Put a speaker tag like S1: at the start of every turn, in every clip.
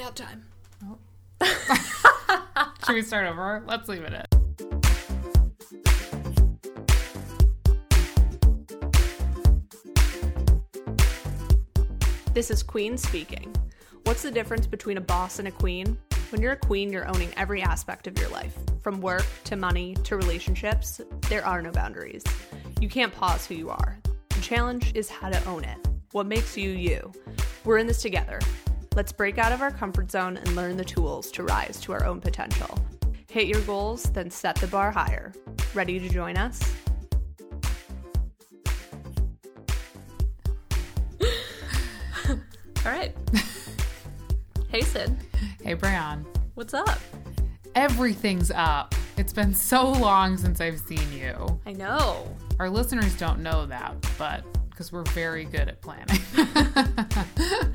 S1: nap time. Oh.
S2: Should we start over? Let's leave it at.
S1: This is Queen speaking. What's the difference between a boss and a queen? When you're a queen, you're owning every aspect of your life. From work to money to relationships, there are no boundaries. You can't pause who you are. The challenge is how to own it. What makes you you? We're in this together. Let's break out of our comfort zone and learn the tools to rise to our own potential. Hit your goals, then set the bar higher. Ready to join us? All right. hey, Sid.
S2: Hey, Brian.
S1: What's up?
S2: Everything's up. It's been so long since I've seen you.
S1: I know.
S2: Our listeners don't know that, but because we're very good at planning.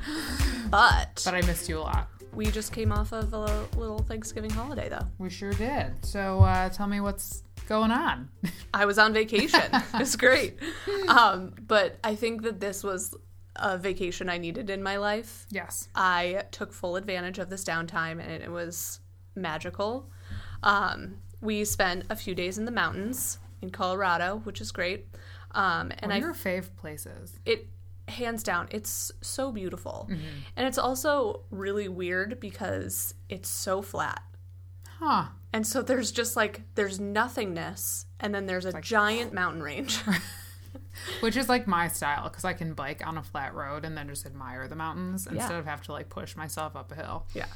S1: But,
S2: but I missed you a lot.
S1: we just came off of a little Thanksgiving holiday, though.
S2: We sure did. So uh, tell me what's going on.
S1: I was on vacation. it's great. Um, but I think that this was a vacation I needed in my life.
S2: yes.
S1: I took full advantage of this downtime and it was magical. Um, we spent a few days in the mountains in Colorado, which is great. Um, and
S2: What
S1: I
S2: your fave places?
S1: it hands down it's so beautiful and it's also really weird because it's so flat
S2: Huh.
S1: and so there's just like there's nothingness and then there's a giant mountain range
S2: Which is like my style because I can bike on a flat road and then just admire the mountains instead of have to like push myself up a hill.
S1: yeah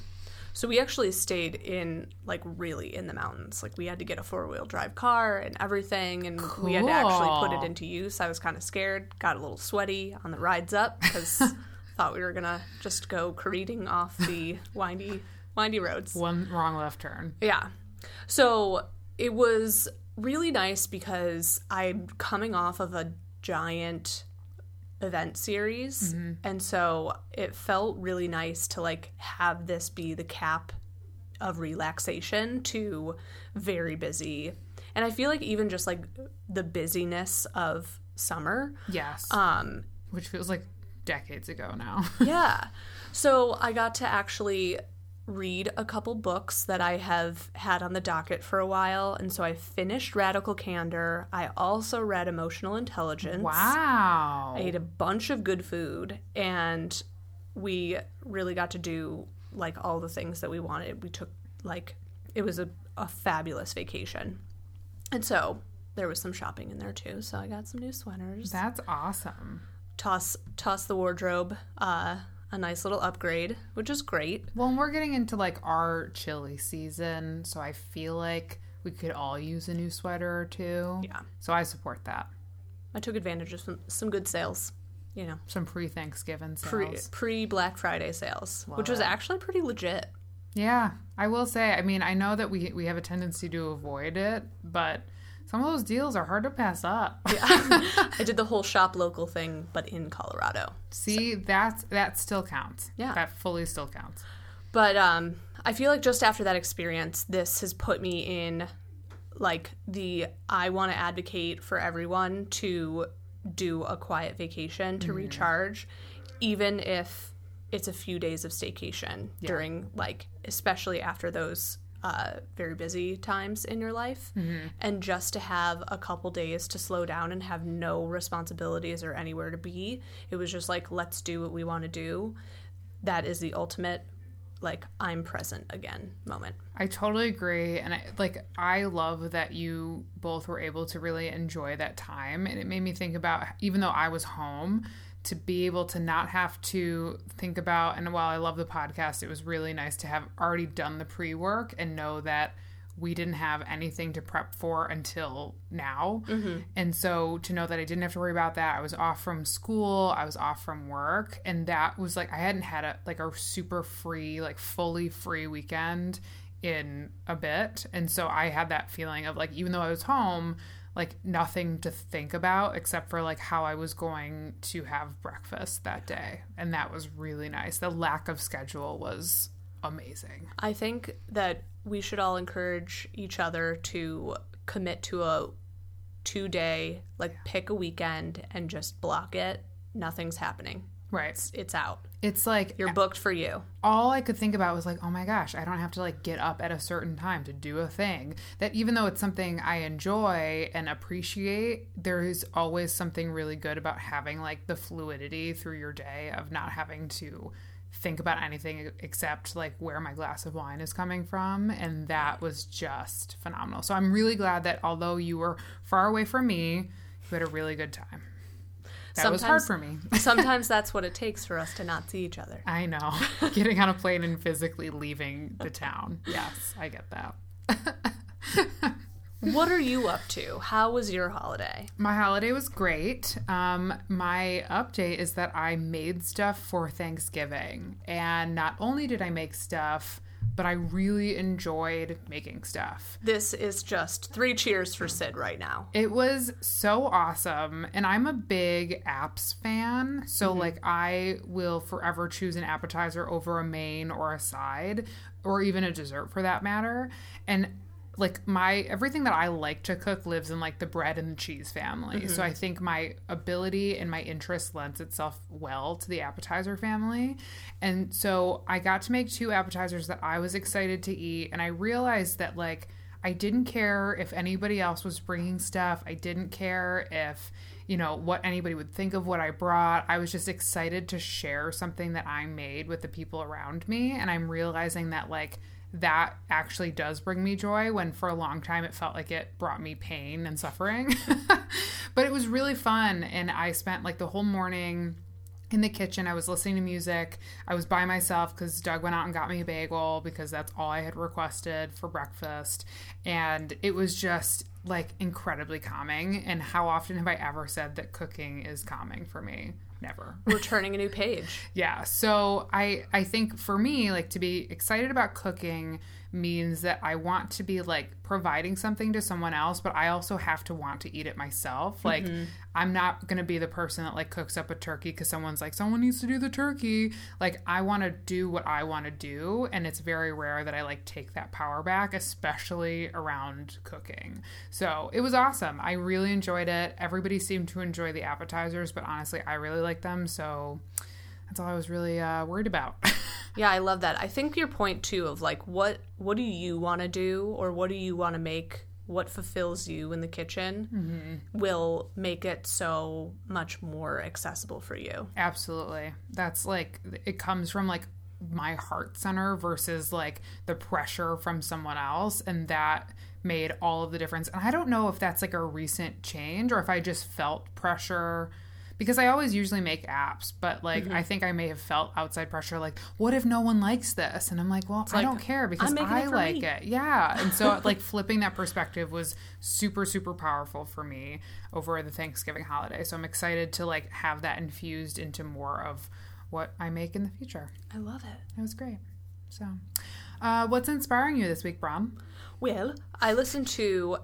S1: so we actually stayed in like really in the mountains like we had to get a four-wheel drive car and everything and we had to actually put it into use i was kind of scared got a little sweaty on the rides up because thought we were gonna just go careening off the windy windy roads
S2: One wrong left turn.
S1: Yeah. So it was really nice because I'm coming off of a giant event series. And so it felt really nice to like have this be the cap of relaxation to very busy. And I feel like even just like the busyness of summer.
S2: Yes.
S1: Um
S2: Which feels like decades ago now.
S1: yeah. So I got to actually read a couple books that I have had on the docket for a while. And so I finished Radical Candor. I also read Emotional Intelligence.
S2: wow.
S1: I ate a bunch of good food and we really got to do like all the things that we wanted. We took like it was a, a fabulous vacation. And so there was some shopping in there too. So I got some new sweaters
S2: That's awesome.
S1: toss toss the wardrobe uh a nice little upgrade which is great
S2: Well, we're getting into like our chilly season, so I feel like we could all use a new sweater or two.
S1: yeah
S2: So I support that.
S1: i took advantage of some, some good sales you know
S2: Some pre-Thanksgiving sales.
S1: pre black friday sales which was
S2: it.
S1: actually pretty legit
S2: Yeah, I will say. I mean, I know that we we have a tendency to avoid it, but some of those deals are hard to pass up. yeah.
S1: i did the whole shop local thing but in colorado
S2: See, that's that still counts.
S1: Yeah.
S2: that fully still counts.
S1: but um i feel like just after that experience this has put me in like the i want to advocate for everyone to do a quiet vacation to recharge even if it's a few days of staycation during like especially after those uh, very busy times in your life. And just to have a couple days to slow down and have no responsibilities or anywhere to be it was just like let's do what we want to do. That is the ultimate like i'm present again moment.
S2: I totally agree, and I like I love that you both were able to really enjoy that time, and it made me think about even though I was home to be able to not have to think about and while I love the podcast it was really nice to have already done the pre-work and know that we didn't have anything to prep for until now. Mm-hmm. And so to know that I didn't have to worry about that, I was off from school, I was off from work, and that was like I hadn't had a like a super free, like fully free weekend in a bit. And so I had that feeling of like even though I was home, like nothing to think about except for like how I was going to have breakfast that day. And that was really nice. The lack of schedule was amazing.
S1: I think that we should all encourage each other to commit to a two day, like pick a weekend and just block it. Nothing's happening.
S2: Right.
S1: It's, it's out.
S2: It's like
S1: You're booked for you.
S2: all I could think about was like, oh my gosh, I don't have to like get up at a certain time to do a thing. That even though it's something I enjoy and appreciate, there is always something really good about having like the fluidity through your day of not having to think about anything except like where my glass of wine is coming from. And that was just phenomenal. So I'm really glad that although you were far away from me, you had a really good time. That was hard
S1: Sometimes-
S2: for me.
S1: Sometimes that's what it takes for us to not see each other.
S2: I know. Getting on a plane and physically leaving the town. Yes, I get that.
S1: What are you up to? How was your holiday?
S2: My holiday was great. Um, my update is that I made stuff for Thanksgiving. And not only did I make stuff, but I really enjoyed making stuff.
S1: This is just three cheers for Sid right now.
S2: It was so awesome. And I'm a big apps fan. So, mm-hmm. like, I will forever choose an appetizer over a main or a side, or even a dessert for that matter. And like my everything that I like to cook lives in like the bread and the cheese family. So mm-hmm. I think my ability and my interest lends itself well to the appetizer family. And so I got to make two appetizers that I was excited to eat and I realized that like I didn't care if anybody else was bringing stuff. I didn't care if, you know, what anybody would think of what I brought. I was just excited to share something that I made with the people around me. And I'm realizing that, like, that actually does bring me joy when for a long time it felt like it brought me pain and suffering. but it was really fun. And I spent like the whole morning in the kitchen. I was listening to music. I was by myself because Doug went out and got me a bagel because that's all I had requested for breakfast. And it was just like incredibly calming. And how often have I ever said that cooking is calming for me? Never.
S1: We're turning a new page.
S2: Yeah. So I I think for me, like to be excited about cooking means that I want to be like providing something to someone else, but I also have to want to eat it myself. Like mm-hmm. I'm not going to be the person that like cooks up a turkey cuz someone's like someone needs to do the turkey. Like I want to do what I want to do, and it's very rare that I like take that power back, especially around cooking. So, it was awesome. I really enjoyed it. Everybody seemed to enjoy the appetizers, but honestly, I really like them, so that's all I was really uh, worried about.
S1: Yeah, I love that. I think your point too of like what what do you want to do or what do you want to make what fulfills you in the kitchen will make it so much more accessible for you.
S2: Absolutely. That's like, it comes from like my heart center versus like the pressure from someone else. And that made all of the difference. And I don't know if that's like a recent change or if I just felt pressure. Because I always usually make apps, but like I think I may have felt outside pressure, like, what if no one likes this? And I'm like, well, I
S1: like,
S2: don't care because I
S1: it
S2: like
S1: me.
S2: it. Yeah. And so, like, flipping that perspective was super, super powerful for me over the Thanksgiving holiday. So I'm excited to like have that infused into more of what I make in the future.
S1: I love it.
S2: It was great. So, uh, what's inspiring you this week, Brom?
S1: Well, I listened to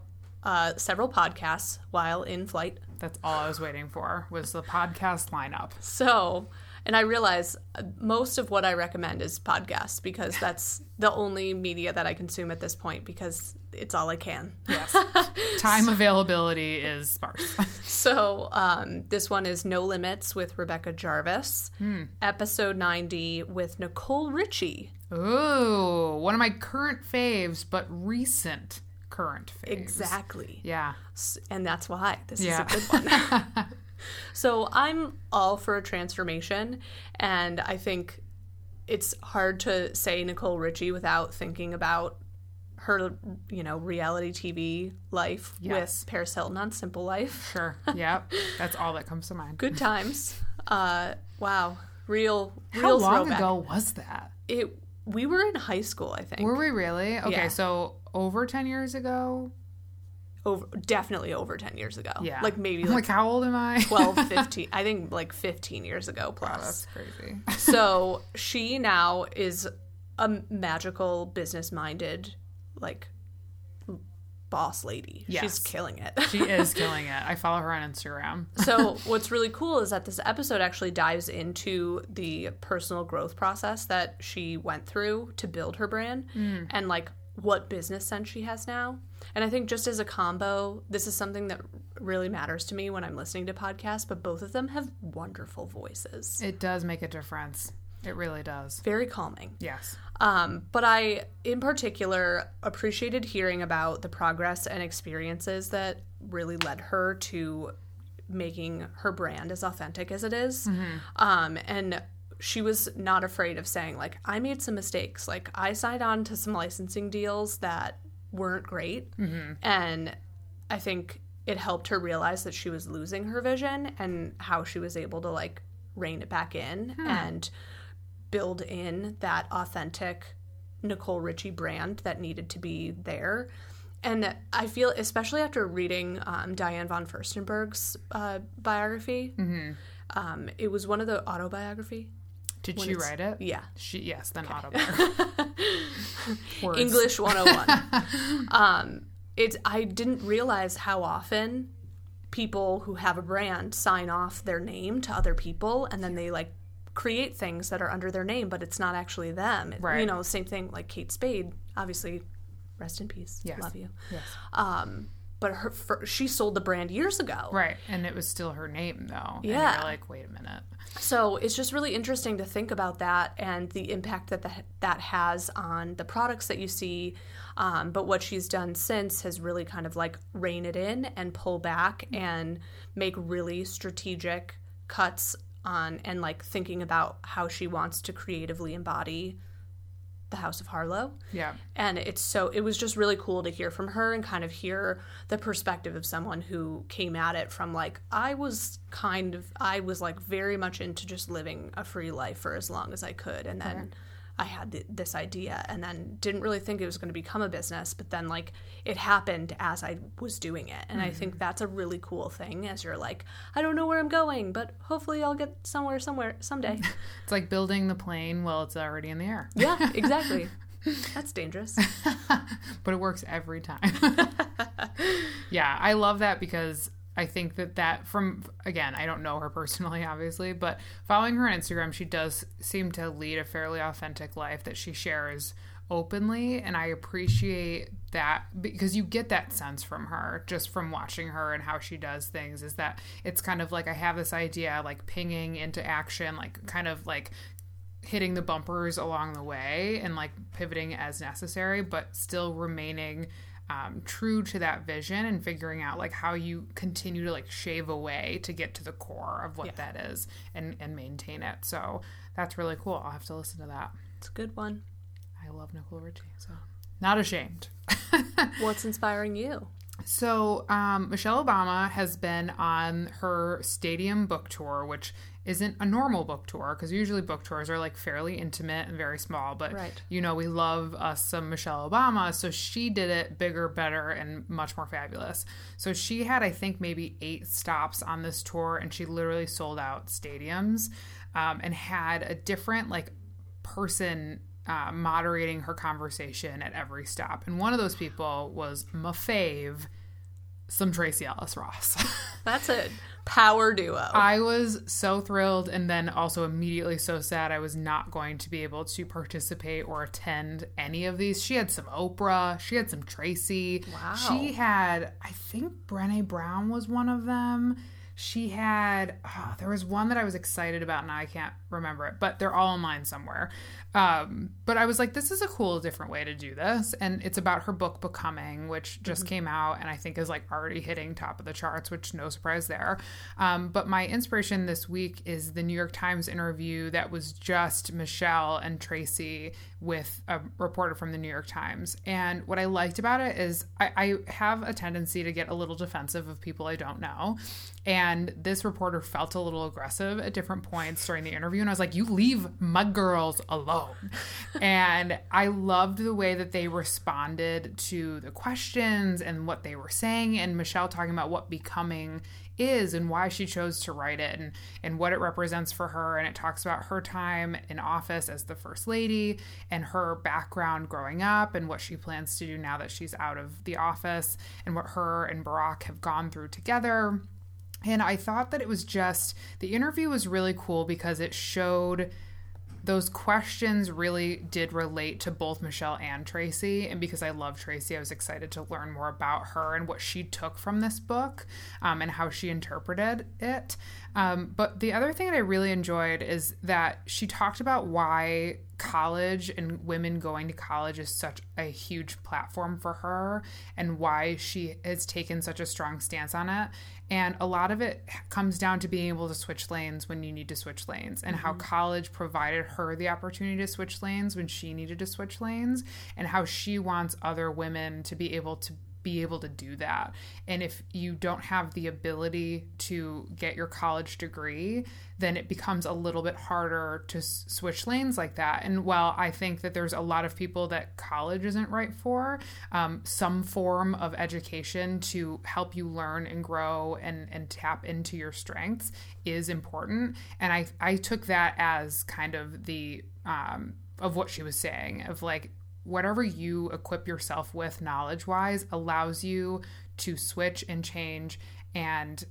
S1: uh, several podcasts while in flight.
S2: That's all I was waiting for was the podcast lineup.
S1: So, and I realize uh, most of what I recommend is podcasts because that's the only media that I consume at this point because it's all I can.
S2: Yes. Time availability is sparse.
S1: So, um, this one is No Limits with Rebecca Jarvis, episode 90 with Nicole Richie.
S2: Ooh, one of my current faves, but recent current faves.
S1: Exactly.
S2: Yeah.
S1: And that's why this
S2: Yeah.
S1: is a good one. so, I'm all for a transformation, and I think it's hard to say Nicole Richie without thinking about her, you know, reality TV life
S2: Yes.
S1: with Paris Hilton on Simple Life.
S2: Sure. Yep. That's all that comes to mind.
S1: Good times. Uh, wow, real,
S2: How long
S1: throwback.
S2: ago was that?
S1: It. We were in high school, I think.
S2: Were we really? Okay,
S1: Yeah.
S2: so over 10 years ago?
S1: over, definitely over ten years ago.
S2: Yeah.
S1: like maybe like
S2: like, how old am I?
S1: 12, 15. I think like fifteen years ago
S2: Wow,
S1: plus.
S2: that's crazy.
S1: so she now is a magical business minded like boss lady
S2: Yes.
S1: she's killing it
S2: She is killing it. I follow her on Instagram.
S1: so what's really cool is that this episode actually dives into the personal growth process that she went through to build her brand
S2: Mm.
S1: and like what business sense she has now. And I think just as a combo, this is something that really matters to me when I'm listening to podcasts, but both of them have wonderful voices.
S2: It does make a difference. It really does.
S1: Very calming.
S2: Yes.
S1: Um, but I, in particular, appreciated hearing about the progress and experiences that really led her to making her brand as authentic as it is. Um, and she was not afraid of saying, like, I made some mistakes. Like, I signed on to some licensing deals that weren't great. And I think it helped her realize that she was losing her vision and how she was able to, like, rein it back in and build in that authentic Nicole Richie brand that needed to be there. And I feel, especially after reading um, Diane von Furstenberg's uh, biography, um, it was one of the autobiography.
S2: Did she write it?
S1: Yeah.
S2: She yes, then autobiography. Words.
S1: English 101. um, it's I didn't realize how often people who have a brand sign off their name to other people and then they like create things that are under their name but it's not actually them. You
S2: Right.
S1: know, same thing like Kate Spade, obviously rest in peace.
S2: Yes.
S1: Love you.
S2: Yes.
S1: Um but her for, she sold the brand years ago.
S2: Right. And it was still her name though. And
S1: Yeah.
S2: you're like, wait a minute.
S1: So it's just really interesting to think about that and the impact that the, that has on the products that you see. Um, but what she's done since has really kind of like rein it in and pull back and make really strategic cuts on and like thinking about how she wants to creatively embody the House of Harlow.
S2: Yeah.
S1: and it's so it was just really cool to hear from her and kind of hear the perspective of someone who came at it from like i was kind of i was like very much into just living a free life for as long as i could. And then i had th- this idea and then didn't really think it was going to become a business but then like it happened as i was doing it. And i think mm-hmm. that's a really cool thing as you're like i don't know where i'm going but hopefully i'll get somewhere somewhere someday.
S2: It's like building the plane while it's already in the air.
S1: yeah exactly. That's dangerous.
S2: But it works every time. yeah, I love that because I think that that from again, I don't know her personally obviously, but following her on Instagram, she does seem to lead a fairly authentic life that she shares openly and I appreciate that because you get that sense from her just from watching her and how she does things is that it's kind of like I have this idea like pinging into action like kind of like hitting the bumpers along the way and like pivoting as necessary, but still remaining um, true to that vision and figuring out like how you continue to like shave away to get to the core of what that is and and maintain it. So that's really cool. I'll have to listen to that.
S1: it's a good one
S2: I love Nicole Richie, so not ashamed.
S1: what's inspiring you
S2: So, um, Michelle Obama has been on her stadium book tour, which isn't a normal book tour because usually book tours are like fairly intimate and very small. But
S1: Right.
S2: you know, we love us some Michelle Obama, so she did it bigger, better, and much more fabulous. So she had, I think, maybe eight stops on this tour, and she literally sold out stadiums um, and had a different like person uh, moderating her conversation at every stop. And one of those people was my fave, some Tracee Ellis Ross.
S1: That's a power duo.
S2: I was so thrilled and then also immediately so sad I was not going to be able to participate or attend any of these. She had some Oprah, she had some Tracee.
S1: Wow.
S2: She had, I think Brene Brown was one of them. She had, oh, there was one that I was excited about and I can't remember it, but they're all online somewhere. Um, but I was like, this is a cool, different way to do this. And it's about her book, Becoming, which just came out and I think is like already hitting top of the charts, which no surprise there. Um, but my inspiration this week is the New York Times interview that was just Michelle and Tracee with a reporter from the New York Times. And what I liked about it is I, I have a tendency to get a little defensive of people I don't know. And this reporter felt a little aggressive at different points during the interview. And I was like, you leave my girls alone. and I loved the way that they responded to the questions and what they were saying. And Michelle talking about what becoming is and why she chose to write it and, and what it represents for her. And it talks about her time in office as the first lady and her background growing up and what she plans to do now that she's out of the office and what her and Barack have gone through together. And I thought that it was just the interview was really cool because it showed those questions really did relate to both Michelle and Tracee. And because I love Tracee, I was excited to learn more about her and what she took from this book um, and how she interpreted it. Um, but the other thing that I really enjoyed is that she talked about why college and women going to college is such a huge platform for her and why she has taken such a strong stance on it. And a lot of it comes down to being able to switch lanes when you need to switch lanes, and mm-hmm. how college provided her the opportunity to switch lanes when she needed to switch lanes, and how she wants other women to be able to be able to do that. And if you don't have the ability to get your college degree, then it becomes a little bit harder to s- switch lanes like that. And while I think that there's a lot of people that college isn't right for, um, some form of education to help you learn and grow and, and tap into your strengths is important. And I, I took that as kind of the, um, of what she was saying of like whatever you equip yourself with knowledge wise allows you to switch and change and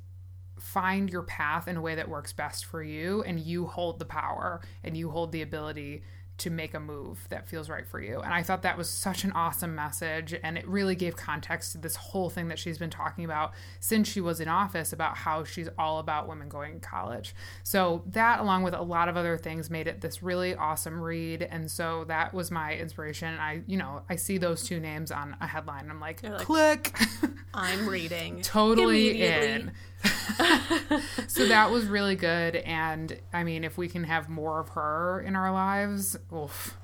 S2: find your path in a way that works best for you and you hold the power and you hold the ability to make a move that feels right for you. And I thought that was such an awesome message. And it really gave context to this whole thing that she's been talking about since she was in office about how she's all about women going to college. So, that, along with a lot of other things, made it this really awesome read. And so, that was my inspiration. I, you know, I see those two names on a headline. I'm like, like click.
S1: I'm reading.
S2: totally in. so that was really good. And I mean, if we can have more of her in our lives, oof,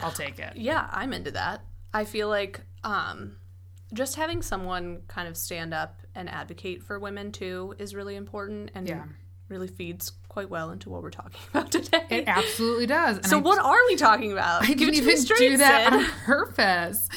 S2: I'll take it.
S1: Yeah, I'm into that. I feel like um, just having someone kind of stand up and advocate for women too is really important and yeah. really feeds quite well into what we're talking about today.
S2: It absolutely does.
S1: And so, I, what are we talking about?
S2: I didn't even do that on purpose.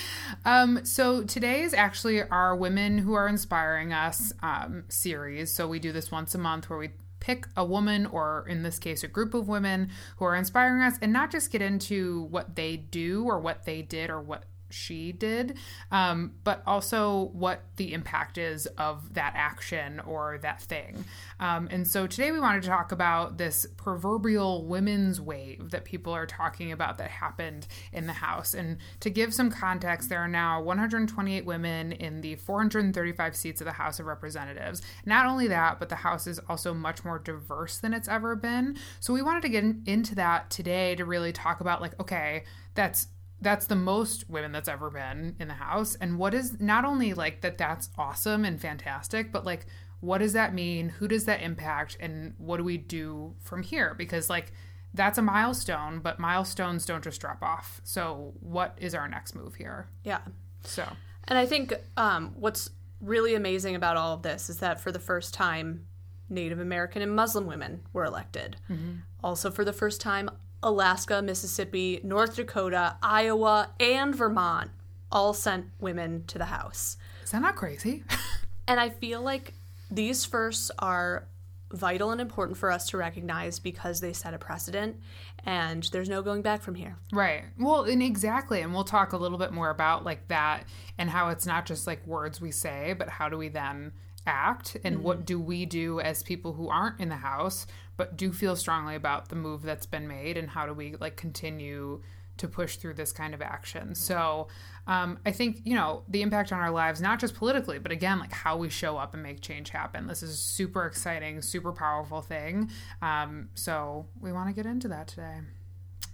S2: Um, so today is actually our Women Who Are Inspiring Us um, series. So we do this once a month where we pick a woman, or in this case, a group of women who are inspiring us, and not just get into what they do or what they did or what she did, um, but also what the impact is of that action or that thing. Um, and so today we wanted to talk about this proverbial women's wave that people are talking about that happened in the House. And to give some context, there are now 128 women in the 435 seats of the House of Representatives. Not only that, but the House is also much more diverse than it's ever been. So we wanted to get into that today to really talk about, like, okay, that's that's the most women that's ever been in the house. And what is not only like that that's awesome and fantastic but like what does that mean? Who does that impact? And what do we do from here? Because like that's a milestone but milestones don't just drop off. So what is our next move here?
S1: Yeah.
S2: So.
S1: And i think um, what's really amazing about all of this is that for the first time native american and muslim women were elected. Mm-hmm. also for the first time Alaska, Mississippi, North Dakota, Iowa, and Vermont all sent women to the House.
S2: Is that not crazy?
S1: and I feel like these firsts are vital and important for us to recognize because they set a precedent and there's no going back from here.
S2: Right. Well, and exactly. And we'll talk a little bit more about like that and how it's not just like words we say, but how do we then act and mm-hmm. what do we do as people who aren't in the house but do feel strongly about the move that's been made and how do we like continue to push through this kind of action. So um, I think, you know, the impact on our lives, not just politically, but again, like how we show up and make change happen. This is a super exciting, super powerful thing. Um, so we want to get into that today.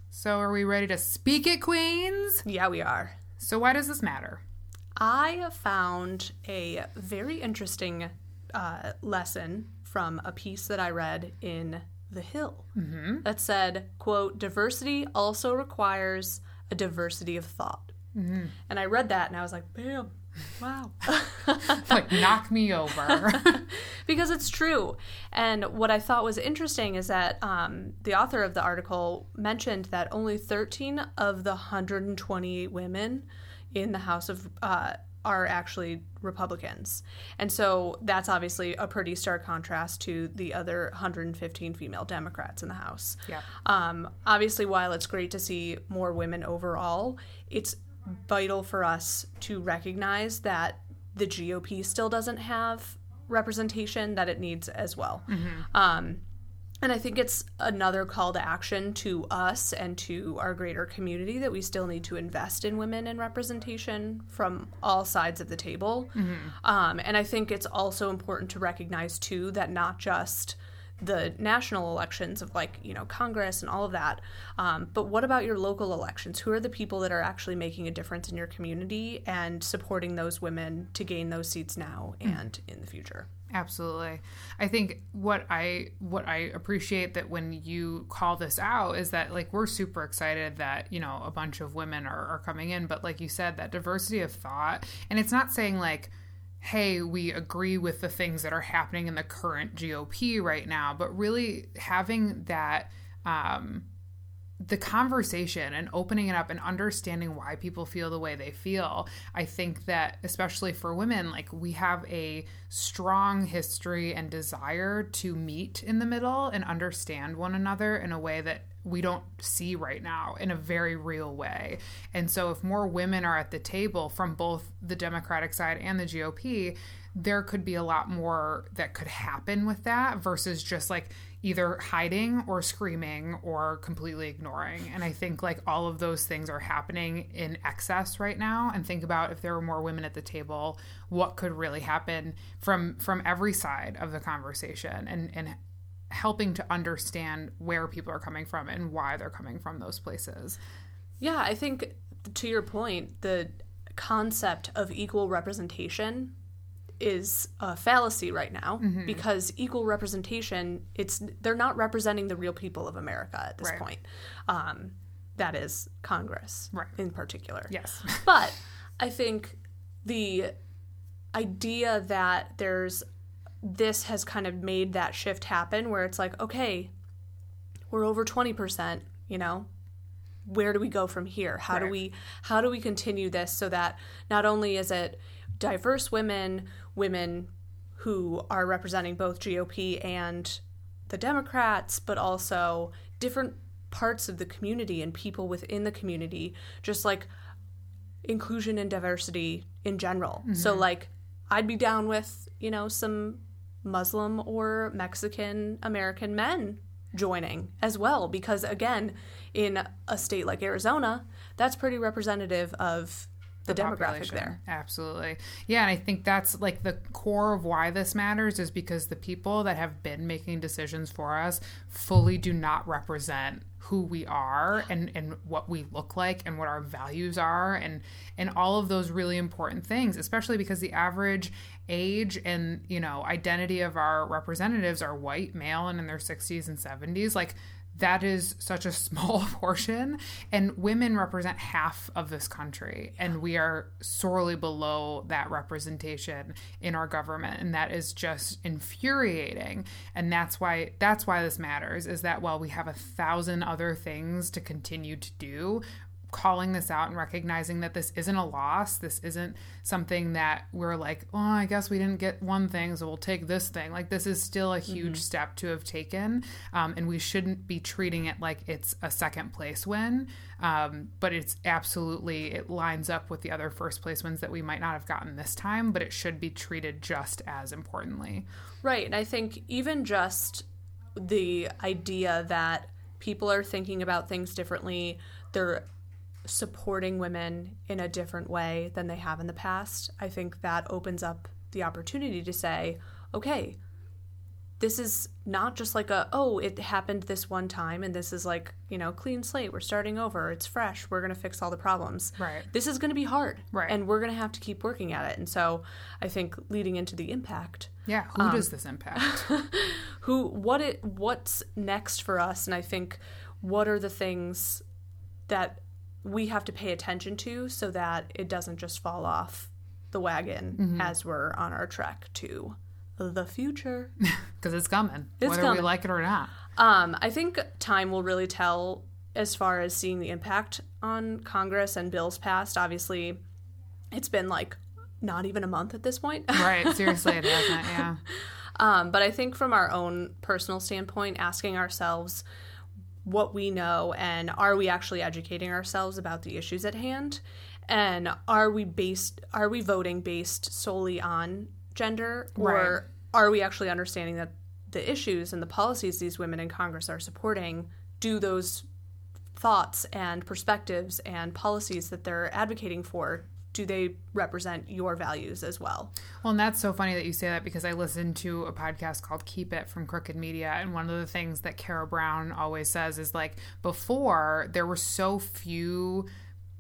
S2: So are we ready to speak it, Queens?
S1: Yeah, we are.
S2: So why does this matter?
S1: I found a very interesting uh, lesson from a piece that I read in The Hill mm-hmm. that said, quote, diversity also requires a diversity of thought. Mm-hmm. And I read that and I was like, bam, wow.
S2: like, knock me over.
S1: because it's true. And what I thought was interesting is that um, the author of the article mentioned that only 13 of the 128 women in the House of uh, are actually Republicans. And so that's obviously a pretty stark contrast to the other 115 female Democrats in the House.
S2: Yeah.
S1: Um, obviously, while it's great to see more women overall, it's vital for us to recognize that the GOP still doesn't have representation that it needs as well. Mm-hmm. Um, And I think it's another call to action to us and to our greater community that we still need to invest in women and representation from all sides of the table. Um, and I think it's also important to recognize, too, that not just the national elections of like you know congress and all of that um, but what about your local elections? Who are the people that are actually making a difference in your community and supporting those women to gain those seats now and in the future
S2: Absolutely. I think what I what I appreciate that when you call this out is that like we're super excited that, you know, a bunch of women are, are coming in, but like you said, that diversity of thought and it's not saying like hey, we agree with the things that are happening in the current GOP right now, but really having that um the conversation and opening it up and understanding why people feel the way they feel. I think that, especially for women, like we have a strong history and desire to meet in the middle and understand one another in a way that we don't see right now in a very real way. And so, if more women are at the table from both the Democratic side and the GOP, there could be a lot more that could happen with that versus just like either hiding or screaming or completely ignoring. And I think like all of those things are happening in excess right now and think about if there were more women at the table, what could really happen from from every side of the conversation and and helping to understand where people are coming from and why they're coming from those places.
S1: Yeah, I think to your point, the concept of equal representation is a fallacy right now
S2: Mm-hmm.
S1: because equal representation it's they're not representing the real people of America at this
S2: Right.
S1: point. Um, that is Congress
S2: Right.
S1: in particular.
S2: Yes.
S1: But I think the idea that there's this has kind of made that shift happen where it's like, okay, we're over 20%, you know, where do we go from here? How do we how do we continue this so that not only is it diverse women, women who are representing both GOP and the Democrats, but also different parts of the community and people within the community, just like inclusion and diversity in general. So mm-hmm. like I'd be down with, you know, some Muslim or Mexican American men joining as well because again, in a state like Arizona, that's pretty representative of the, demographic
S2: population.
S1: there.
S2: Absolutely. Yeah, and I think that's like the core of why this matters is because the people that have been making decisions for us fully do not represent who we are and and what we look like and what our values are and and all of those really important things especially because the average age and you know identity of our representatives are white male and in their 60s and 70s like that is such a small portion. And women represent half of this country and we are sorely below that representation in our government. And that is just infuriating. And that's why that's why this matters is that while we have a thousand other things to continue to do calling this out and recognizing that this isn't a loss. This isn't something that we're like, oh, I guess we didn't get one thing, so we'll take this thing. Like, this is still a huge step to have taken. Um, and we shouldn't be treating it like it's a second place win. Um, but it's absolutely, it lines up with the other first place wins that we might not have gotten this time, but it should be treated just as importantly.
S1: Right. And I think even just the idea that people are thinking about things differently, they're supporting women in a different way than they have in the past, I think that opens up the opportunity to say, okay, this is not just like a, oh, it happened this one time and this is like, you know, clean slate. We're starting over. It's fresh. We're going to fix all the problems.
S2: Right.
S1: This is going to be hard.
S2: Right.
S1: And we're going to have to keep working at it. And so I think leading into the impact,
S2: Yeah. Who um, does this impact?
S1: who what it what's next for us and i think what are the things that we have to pay attention to so that it doesn't just fall off the wagon as we're on our trek to the future
S2: Because it's coming,
S1: It's
S2: whether we
S1: coming.
S2: like it or not.
S1: um, i think time will really tell as far as seeing the impact on congress and bills passed obviously it's been like not even a month at this point
S2: Right. Seriously, it hasn't. Yeah.
S1: Um, but I think from our own personal standpoint, asking ourselves what we know and are we actually educating ourselves about the issues at hand? And are we based are we voting based solely on gender or
S2: Right.
S1: are we actually understanding that the issues and the policies these women in Congress are supporting, do those thoughts and perspectives and policies that they're advocating for do they represent your values as well?
S2: Well, and that's so funny that you say that because I listened to a podcast called Keep It from Crooked Media. And one of the things that Kara Brown always says is like, before there were so few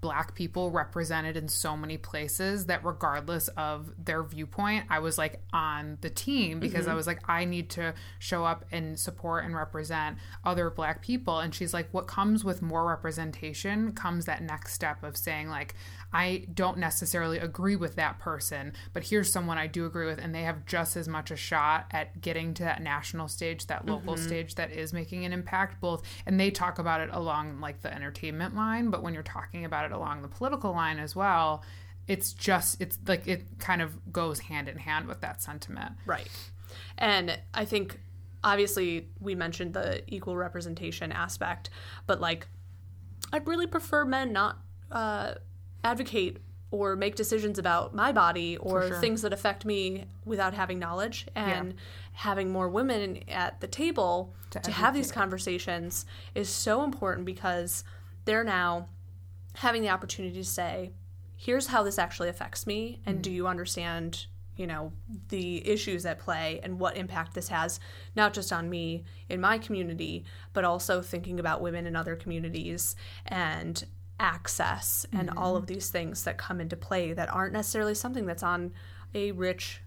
S2: black people represented in so many places that regardless of their viewpoint i was like on the team because mm-hmm. i was like i need to show up and support and represent other black people and she's like what comes with more representation comes that next step of saying like I don't necessarily agree with that person, but here's someone I do agree with, and they have just as much a shot at getting to that national stage, that local mm-hmm. stage that is making an impact. Both, and they talk about it along like the entertainment line, but when you're talking about it along the political line as well, it's just it's like it kind of goes hand in hand with that sentiment,
S1: right? And I think obviously we mentioned the equal representation aspect, but like I'd really prefer men not. Uh, advocate or make decisions about my body or sure. things that affect me without having knowledge and yeah. having more women at the table to, to have these conversations is so important because they're now having the opportunity to say here's how this actually affects me and mm-hmm. do you understand you know the issues at play and what impact this has not just on me in my community but also thinking about women in other communities and access and mm-hmm. all of these things that come into play that aren't necessarily something that's on a rich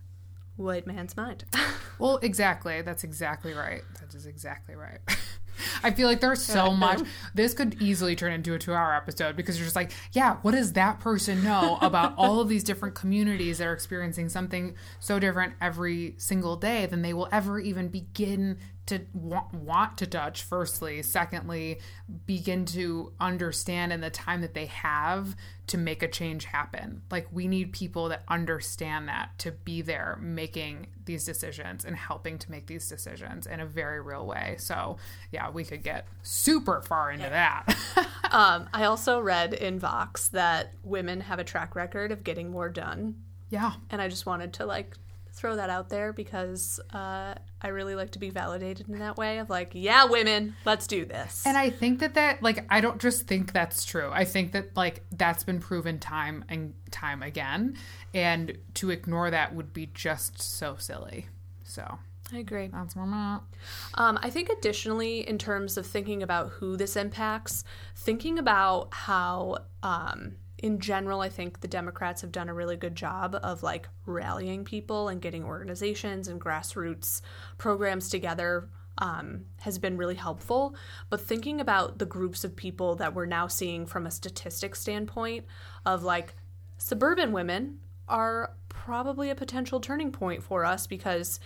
S1: white man's mind.
S2: well, exactly. That's exactly right. That is exactly right. I feel like there's so much. This could easily turn into a two hour episode because you're just like, yeah, what does that person know about all of these different communities that are experiencing something so different every single day than they will ever even begin to want, want to touch firstly. Secondly begin to understand in the time that they have to make a change happen. Like we need people that understand that to be there making these decisions and helping to make these decisions in a very real way. So yeah we could get super far into yeah.
S1: that. Um, i also read in vox that women have a track record of getting more done.
S2: Yeah.
S1: And i just wanted to like throw that out there because uh, I really like to be validated in that way of like, yeah, women, let's do this.
S2: And I think that that like I don't just think that's true. I think that like that's been proven time and time again, and to ignore that would be just so silly. So.
S1: I agree.
S2: That's where I'm at.
S1: Um, I think additionally, in terms of thinking about who this impacts, thinking about how um, in general, I think the Democrats have done a really good job of like rallying people and getting organizations and grassroots programs together um, has been really helpful. But thinking about the groups of people that we're now seeing from a statistics standpoint of like suburban women are probably a potential turning point for us because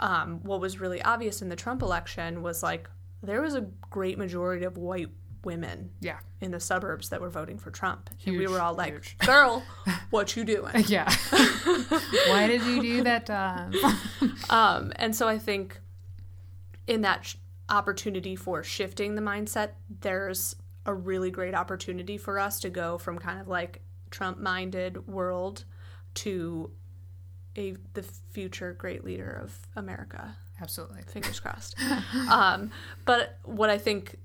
S1: um, what was really obvious in the Trump election was like there was a great majority of white women
S2: yeah
S1: in the suburbs that were voting for Trump. Huge, and we were all like, huge. "Girl, what you doing?"
S2: Yeah. Why did you do that?
S1: um, and so I think in that sh- opportunity for shifting the mindset, there's a really great opportunity for us to go from kind of like Trump-minded world to a the future great leader of America.
S2: Absolutely.
S1: Fingers crossed. um, but what I think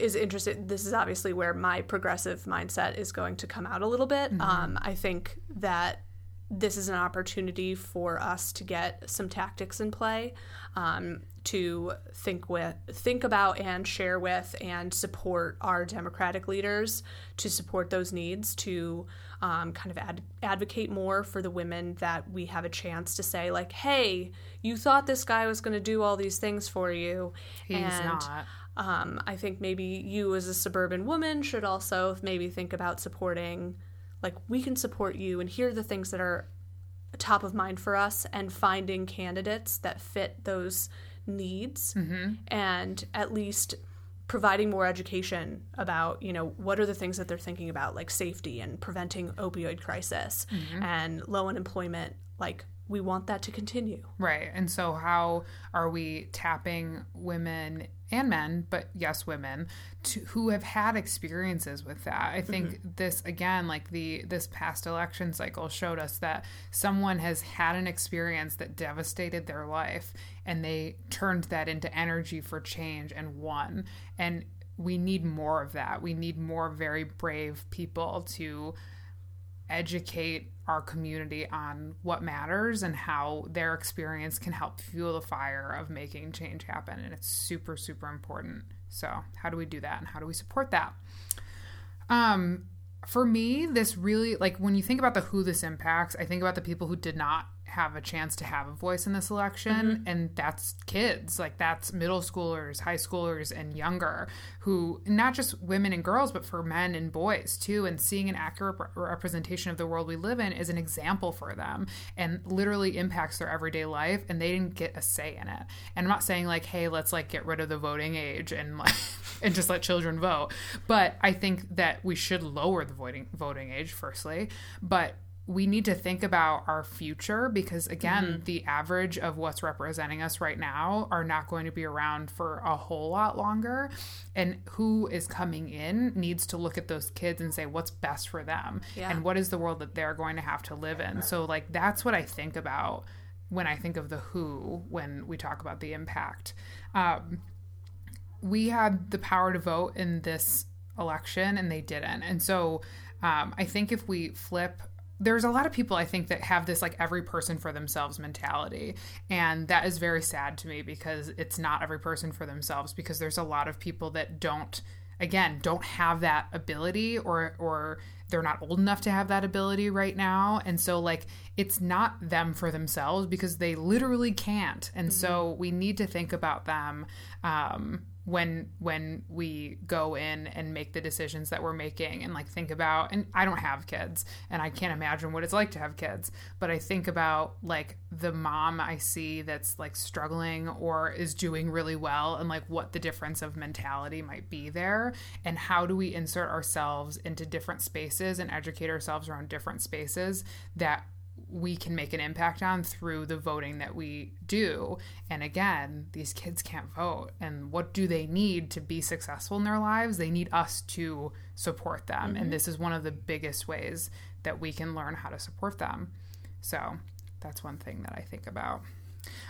S1: is interested this is obviously where my progressive mindset is going to come out a little bit mm-hmm. um, i think that this is an opportunity for us to get some tactics in play um, to think with think about and share with and support our democratic leaders to support those needs to um, kind of ad- advocate more for the women that we have a chance to say like hey you thought this guy was going to do all these things for you.
S2: He's and not.
S1: um, I think maybe you as a suburban woman should also maybe think about supporting, like, we can support you, and here are the things that are top of mind for us, and finding candidates that fit those needs,
S2: mm-hmm.
S1: and at least providing more education about you know what are the things that they're thinking about like safety and preventing opioid crisis mm-hmm. and low unemployment like we want that to continue
S2: right and so how are we tapping women and men, but yes, women, to, who have had experiences with that. I think mm-hmm. this again, like the this past election cycle showed us that someone has had an experience that devastated their life, and they turned that into energy for change and won. And we need more of that. We need more very brave people to educate our community on what matters and how their experience can help fuel the fire of making change happen. And it's super, super important. So, how do we do that and how do we support that? Um, for me, this really, like, when you think about the who this impacts, I think about the people who did not have a chance to have a voice in this election mm-hmm. and that's kids. Like that's middle schoolers high schoolers and younger who not just women and girls but for men and boys too. And seeing an accurate representation of the world we live in is an example for them and literally impacts their everyday life and they didn't get a say in it. And i'm not saying like hey let's like get rid of the voting age and like and just let children vote. But i think that we should lower the voting voting age firstly. But we need to think about our future because again mm-hmm. the average of what's representing us right now are not going to be around for a whole lot longer. And who is coming in needs to look at those kids and say what's best for them? Yeah. and what is the world that they're going to have to live in? So like that's what i think about when i think of the who when we talk about the impact. Um, we had the power to vote in this election and they didn't. And so um, I think if we flip there's a lot of people I think that have this like every person for themselves mentality. And that is very sad to me because it's not every person for themselves because there's a lot of people that don't again don't have that ability or or they're not old enough to have that ability right now and so like it's not them for themselves because they literally can't and mm-hmm. so we need to think about them um, when when we go in and make the decisions that we're making and like think about and I don't have kids and I can't imagine what it's like to have kids but I think about like the mom I see that's like struggling or is doing really well and like what the difference of mentality might be there and how do we insert ourselves into different spaces and educate ourselves around different spaces that we can make an impact on through the voting that we do. And again, these kids can't vote. And what do they need to be successful in their lives? They need us to support them. Mm-hmm. And this is one of the biggest ways that we can learn how to support them. So that's one thing that I think about.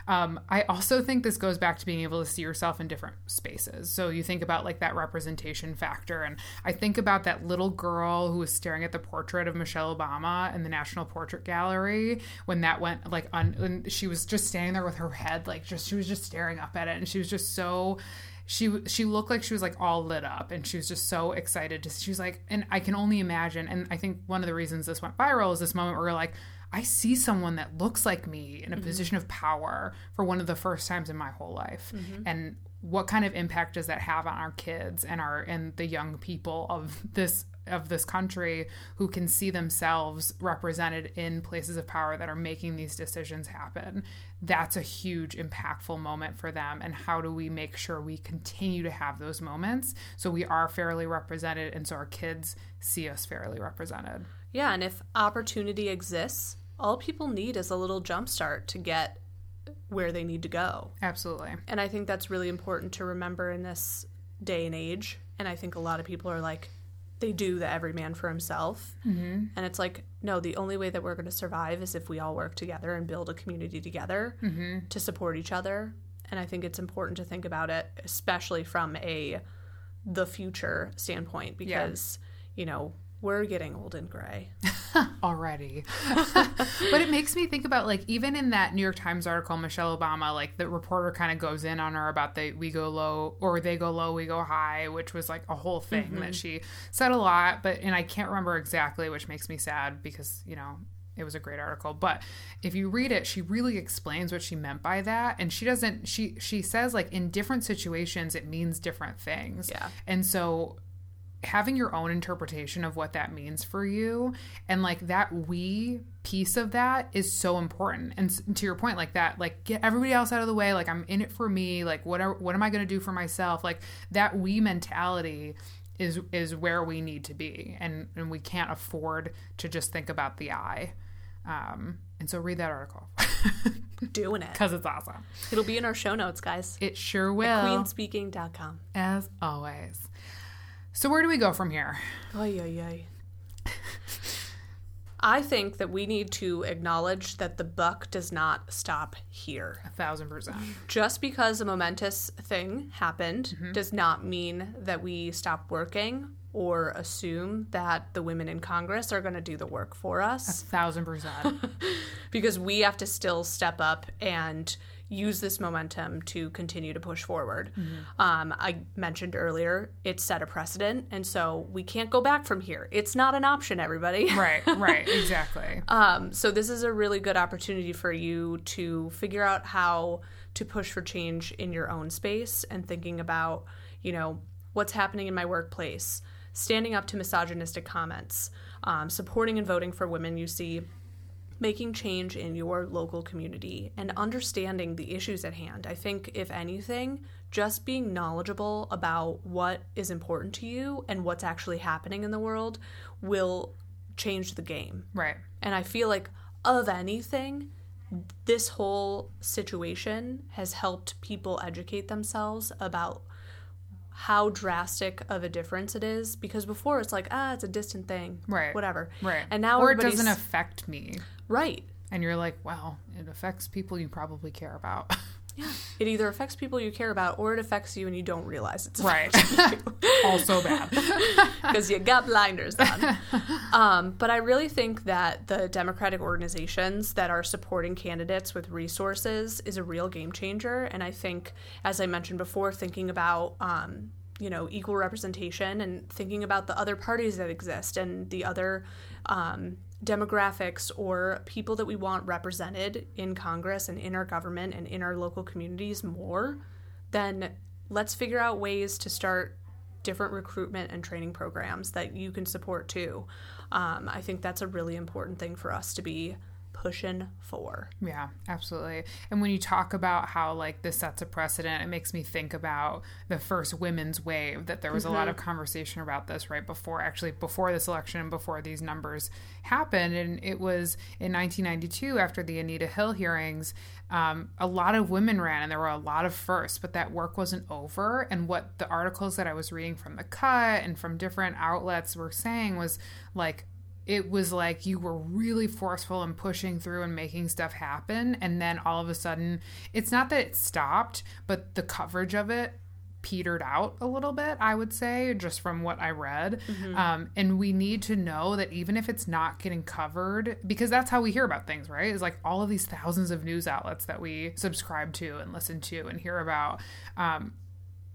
S2: Um, I also think this goes back to being able to see yourself in different spaces. So you think about like that representation factor, and I think about that little girl who was staring at the portrait of Michelle Obama in the National Portrait Gallery when that went like on, and she was just standing there with her head like just she was just staring up at it, and she was just so she she looked like she was like all lit up and she was just so excited to she was like and I can only imagine and I think one of the reasons this went viral is this moment where we're like I see someone that looks like me in a mm-hmm. position of power for one of the first times in my whole life. Mm-hmm. And what kind of impact does that have on our kids and our and the young people of this of this country who can see themselves represented in places of power that are making these decisions happen that's a huge impactful moment for them and how do we make sure we continue to have those moments so we are fairly represented and so our kids see us fairly represented
S1: yeah and if opportunity exists all people need is a little jump start to get where they need to go.
S2: Absolutely.
S1: And I think that's really important to remember in this day and age. And I think a lot of people are like, they do the every man for himself. Mm-hmm. And it's like, no, the only way that we're going to survive is if we all work together and build a community together mm-hmm. to support each other. And I think it's important to think about it, especially from a the future standpoint, because, yeah. you know, we're getting old and gray
S2: already. but it makes me think about like even in that New York Times article, Michelle Obama, like the reporter kind of goes in on her about the we go low or they go low, we go high, which was like a whole thing mm-hmm. that she said a lot. But and I can't remember exactly, which makes me sad because you know it was a great article but if you read it she really explains what she meant by that and she doesn't she she says like in different situations it means different things
S1: yeah
S2: and so having your own interpretation of what that means for you and like that we piece of that is so important and to your point like that like get everybody else out of the way like i'm in it for me like what are, what am i going to do for myself like that we mentality is is where we need to be and and we can't afford to just think about the i Um, and so read that article
S1: Doing it.
S2: because it's awesome.
S1: It'll be in our show notes, guys.
S2: It sure will,
S1: Queenspeaking.com.
S2: as always. So where do we go from here?
S1: Oy, oy, oy. I think that we need to acknowledge that the buck does not stop here.
S2: A thousand percent.
S1: Just because a momentous thing happened mm-hmm. does not mean that we stop working or assume that the women in Congress are going to do the work for us.
S2: A
S1: us
S2: thousand percent.
S1: because we have to still step up and use this momentum to continue to push forward. Um, I mentioned earlier, it set a precedent, and so we can't go back from here. It's not an option, everybody.
S2: right, right, exactly.
S1: Um, so this is a really good opportunity for you to figure out how to push for change in your own space and thinking about, you know, what's happening in my workplace, standing up to misogynistic comments, um, supporting and voting for women you see, making change in your local community, and understanding the issues at hand. I think, if anything, just being knowledgeable about what is important to you and what's actually happening in the world will change the game.
S2: Right.
S1: And I feel like, of anything, this whole situation has helped people educate themselves about how drastic of a difference it is. Because before it's like, ah, it's a distant thing,
S2: Right.
S1: Whatever,
S2: Right.
S1: And now
S2: or it doesn't affect me.
S1: Right.
S2: And you're like, well, it affects people you probably care about. Yeah.
S1: It either affects people you care about, or it affects you and you don't realize it's
S2: right. also bad.
S1: because you got blinders on. um, but I really think that the Democratic organizations that are supporting candidates with resources is a real game changer. And I think, as I mentioned before, thinking about um, you know equal representation and thinking about the other parties that exist and the other um, demographics or people that we want represented in Congress and in our government and in our local communities more, then let's figure out ways to start different recruitment and training programs that you can support too. Um, I think that's a really important thing for us to be pushing for.
S2: Yeah, absolutely. And when you talk about how like this sets a precedent, it makes me think about the first women's wave that there was a lot of conversation about this right before actually before this election and before these numbers happened and it was in 1992 after the Anita Hill hearings um, a lot of women ran and there were a lot of firsts but that work wasn't over and what the articles that I was reading from the cut and from different outlets were saying was like it was like you were really forceful and pushing through and making stuff happen and then all of a sudden it's not that it stopped but the coverage of it petered out a little bit i would say just from what i read. Um, and we need to know that even if it's not getting covered because that's how we hear about things right? Is like all of these thousands of news outlets that we subscribe to and listen to and hear about. Um,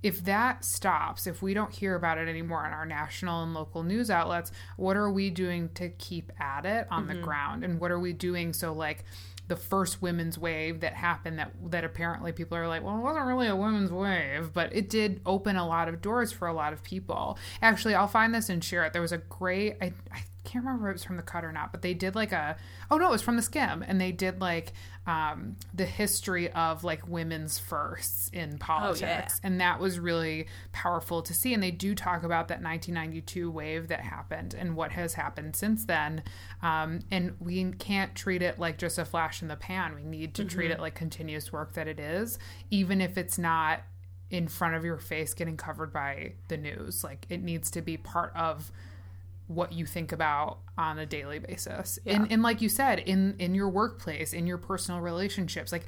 S2: if that stops, if we don't hear about it anymore on our national and local news outlets, what are we doing to keep at it on the mm-hmm. ground? And what are we doing so like the first women's wave that happened that that apparently people are like, well, it wasn't really a women's wave, but it did open a lot of doors for a lot of people. Actually, I'll find this and share it. There was a great I, I can't remember if it was from the cut or not, but they did like a oh no, it was from the Skimm and they did like um, the history of like women's firsts in politics and that was really powerful to see and they do talk about that 1992 wave that happened and what has happened since then um, and we can't treat it like just a flash in the pan. We need to treat it like continuous work that it is even if it's not in front of your face getting covered by the news. Like it needs to be part of what you think about on a daily basis. And, and like you said in in your workplace in your personal relationships like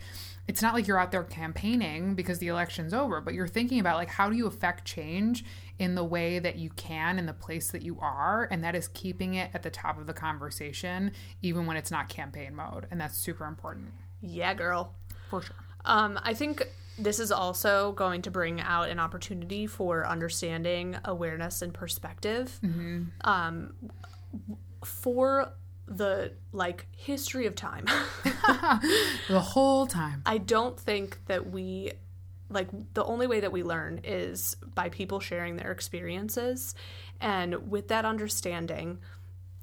S2: it's not like you're out there campaigning because the election's over but you're thinking about like how do you affect change in the way that you can in the place that you are? And that is keeping it at the top of the conversation even when it's not campaign mode. And that's super important.
S1: Yeah, girl.
S2: for sure.
S1: Um, I think this is also going to bring out an opportunity for understanding, awareness, and perspective. Um, for the like history of time,
S2: the whole time
S1: I don't think that we like the only way that we learn is by people sharing their experiences, and with that understanding.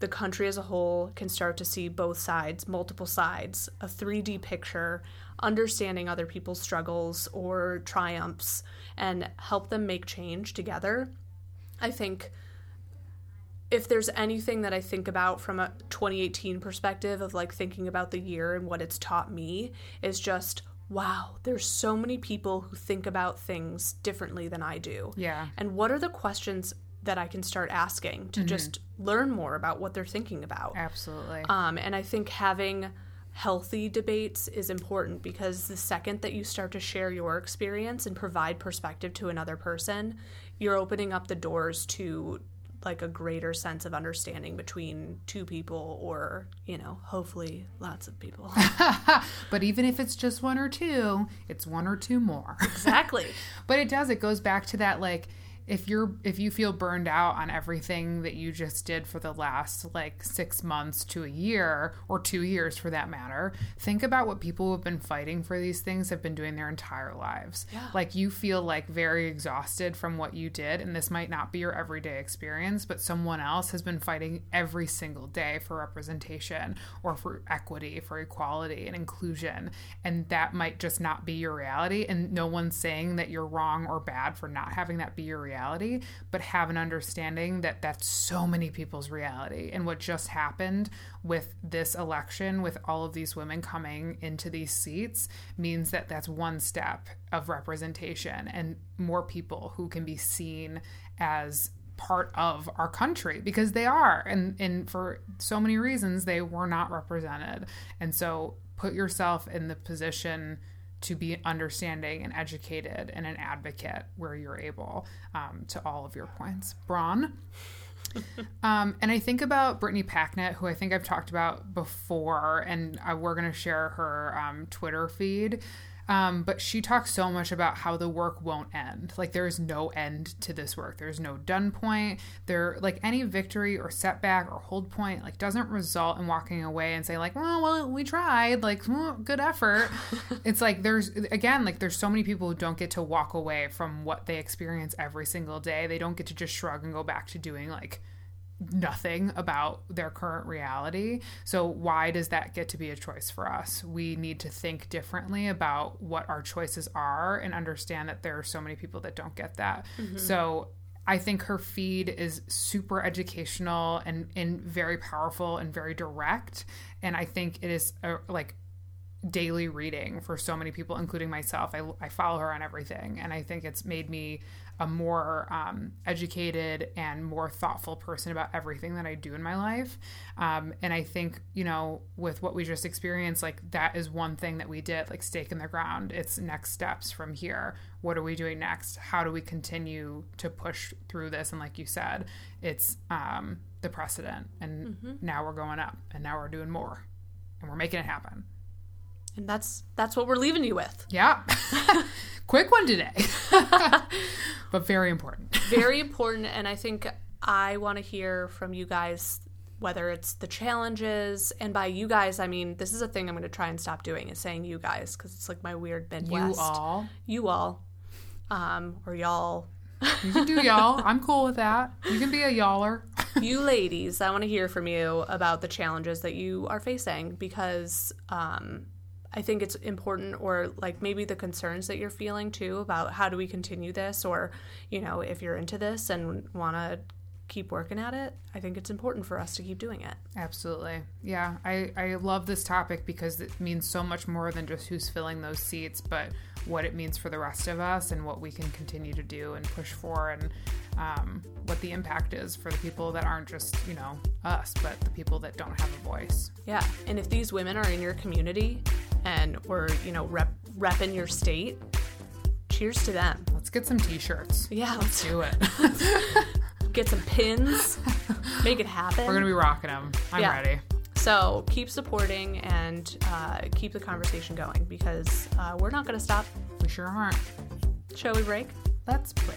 S1: The country as a whole can start to see both sides, multiple sides, a 3D picture, understanding other people's struggles or triumphs, and help them make change together. I think if there's anything that I think about from a 2018 perspective of like thinking about the year and what it's taught me is just wow, there's so many people who think about things differently than I do.
S2: Yeah.
S1: And what are the questions that I can start asking to just learn more about what they're thinking about?
S2: Absolutely.
S1: Um, and I think having healthy debates is important because the second that you start to share your experience and provide perspective to another person, you're opening up the doors to like a greater sense of understanding between two people or, you know, hopefully lots of people.
S2: but even if it's just one or two, it's one or two more.
S1: exactly.
S2: but it does, it goes back to that like if you're if you feel burned out on everything that you just did for the last like 6 months to a year or 2 years for that matter think about what people who have been fighting for these things have been doing their entire lives
S1: Yeah.
S2: like you feel like very exhausted from what you did and this might not be your everyday experience but someone else has been fighting every single day for representation or for equity for equality and inclusion and that might just not be your reality and no one's saying that you're wrong or bad for not having that be your reality but have an understanding that that's so many people's reality. And what just happened with this election with all of these women coming into these seats means that that's one step of representation and more people who can be seen as part of our country because they are. And and for so many reasons they were not represented. And so put yourself in the position to be understanding and educated and an advocate where you're able um, to all of your points braun um, and I think about Brittany Packnett, who I think I've talked about before, and uh, we're going to share her um, Twitter feed. Um, but she talks so much about how the work won't end. Like there is no end to this work. There's no done point. There, like any victory or setback or hold point, like doesn't result in walking away and say like, well, well, we tried. Like, well, good effort. it's like there's again, like there's so many people who don't get to walk away from what they experience every single day. They don't get to just shrug and go back to doing like nothing about their current reality. So, why does that get to be a choice for us? We need to think differently about what our choices are and understand that there are so many people that don't get that. Mm-hmm. So, I think her feed is super educational and, and very powerful and very direct. And I think it is a, like daily reading for so many people, including myself. I, I follow her on everything, and I think it's made me a more um, educated and more thoughtful person about everything that I do in my life. Um, and I think, you know, with what we just experienced, like that is one thing that we did, like stake in the ground. It's next steps from here. What are we doing next? How do we continue to push through this? And like you said, it's um, the precedent. And now we're going up, and now we're doing more, and we're making it happen.
S1: And that's that's what we're leaving you with.
S2: Yeah. Quick one today, but very important.
S1: Very important and I think I want to hear from you guys whether it's the challenges and by you guys I mean this is a thing I'm going to try and stop doing is saying you guys cuz it's like my weird Midwest.
S2: You all.
S1: You all. Um or y'all.
S2: You can do y'all. I'm cool with that. You can be a y'aller.
S1: you ladies, I want to hear from you about the challenges that you are facing because um, I think it's important, or like maybe the concerns that you're feeling too about how do we continue this, or you know, if you're into this and want to keep working at it, I think it's important for us to keep doing it.
S2: Absolutely. Yeah. I, I love this topic because it means so much more than just who's filling those seats, but what it means for the rest of us and what we can continue to do and push for and um, what the impact is for the people that aren't just, you know, us, but the people that don't have a voice.
S1: Yeah, and if these women are in your community and we're you know rep repping your state, cheers to them.
S2: Let's get some t shirts.
S1: Yeah, let's
S2: Do it.
S1: get some pins, make it happen.
S2: We're going to be rocking them. I'm
S1: Yeah.
S2: ready.
S1: So keep supporting and uh, keep the conversation going because uh, we're not going to stop.
S2: We sure aren't.
S1: Shall we break?
S2: Let's break.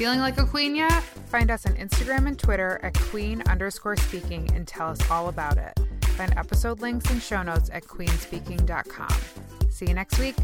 S2: Feeling like a queen yet? Find us on Instagram and Twitter at queen underscore speaking and tell us all about it. Find episode links and show notes at queenspeaking.com. See you next week.